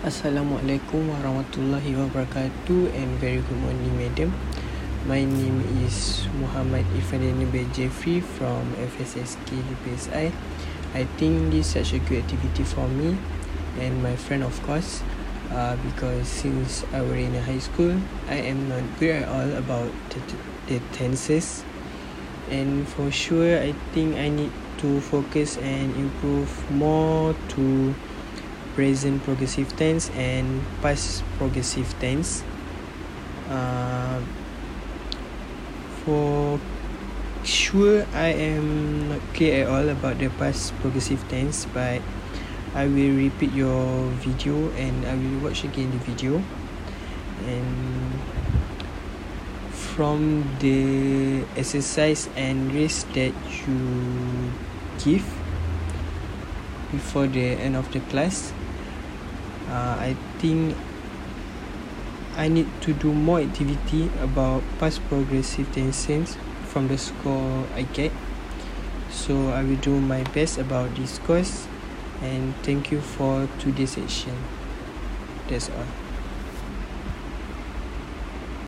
Assalamualaikum warahmatullahi wabarakatuh and very good morning madam. My name is Muhammad Ifandini bin Jeffrey from FSSK UPSI. I think this is such a good activity for me and my friend of course uh, because since I were in high school I am not good at all about the, the tenses and for sure I think I need to focus and improve more to present progressive tense and past progressive tense. Uh, for sure, I am not clear at all about the past progressive tense, but I will repeat your video and I will watch again the video. And from the exercise and risk that you give before the end of the class, uh, I think I need to do more activity about past progressive tenses from the score I get. So I will do my best about this course and thank you for today's session. That's all.